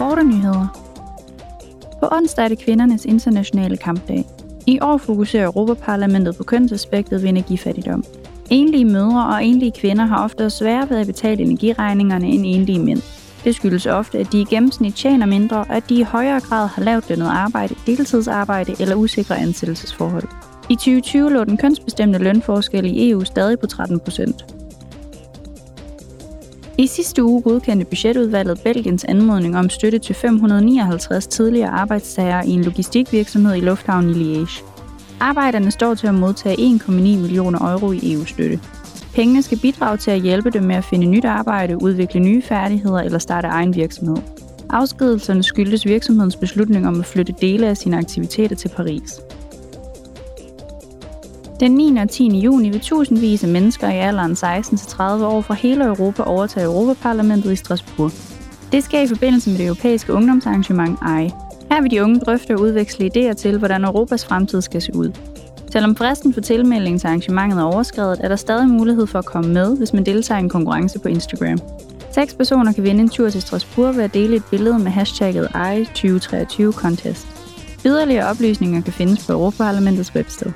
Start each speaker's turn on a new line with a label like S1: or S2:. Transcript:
S1: korte nyheder. På onsdag er det kvindernes internationale kampdag. I år fokuserer Europaparlamentet på kønsaspektet ved energifattigdom. Enlige mødre og enlige kvinder har ofte sværere ved at betale energiregningerne end enlige mænd. Det skyldes ofte, at de i gennemsnit tjener mindre, og at de i højere grad har lavt lønnet arbejde, deltidsarbejde eller usikre ansættelsesforhold. I 2020 lå den kønsbestemte lønforskel i EU stadig på 13 procent. I sidste uge godkendte budgetudvalget Belgiens anmodning om støtte til 559 tidligere arbejdstagere i en logistikvirksomhed i lufthavnen i Liège. Arbejderne står til at modtage 1,9 millioner euro i EU-støtte. Pengene skal bidrage til at hjælpe dem med at finde nyt arbejde, udvikle nye færdigheder eller starte egen virksomhed. Afskedelserne skyldes virksomhedens beslutning om at flytte dele af sine aktiviteter til Paris. Den 9. og 10. juni vil tusindvis af mennesker i alderen 16-30 år fra hele Europa overtage Europaparlamentet i Strasbourg. Det sker i forbindelse med det europæiske ungdomsarrangement EI. Her vil de unge drøfte og udveksle idéer til, hvordan Europas fremtid skal se ud. Selvom fristen for tilmelding til arrangementet er overskrevet, er der stadig mulighed for at komme med, hvis man deltager i en konkurrence på Instagram. Seks personer kan vinde en tur til Strasbourg ved at dele et billede med hashtagget i2023 contest. Yderligere oplysninger kan findes på Europaparlamentets websted.